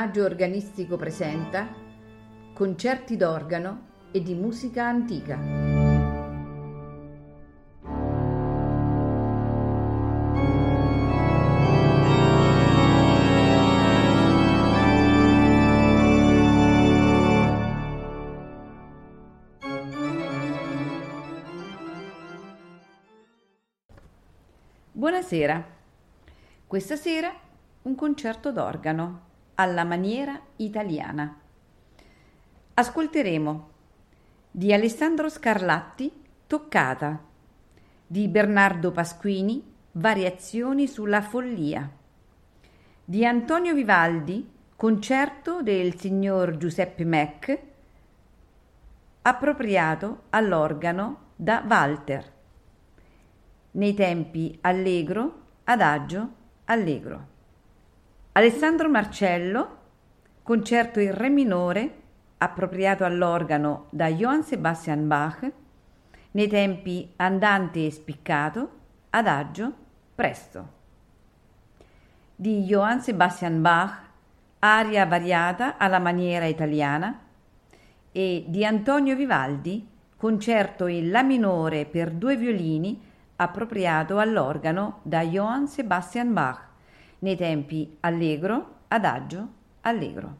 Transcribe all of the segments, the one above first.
Maggio Organistico presenta concerti d'organo e di musica antica. Buonasera. Questa sera un concerto d'organo alla maniera italiana. Ascolteremo di Alessandro Scarlatti Toccata, di Bernardo Pasquini Variazioni sulla follia, di Antonio Vivaldi Concerto del signor Giuseppe Mac appropriato all'organo da Walter nei tempi allegro, adagio, allegro. Alessandro Marcello, concerto in re minore, appropriato all'organo da Johann Sebastian Bach, nei tempi andante e spiccato, adagio, presto. Di Johann Sebastian Bach, aria variata alla maniera italiana, e di Antonio Vivaldi, concerto in La minore per due violini, appropriato all'organo da Johann Sebastian Bach nei tempi allegro, adagio, allegro.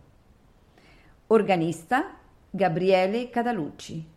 Organista Gabriele Catalucci.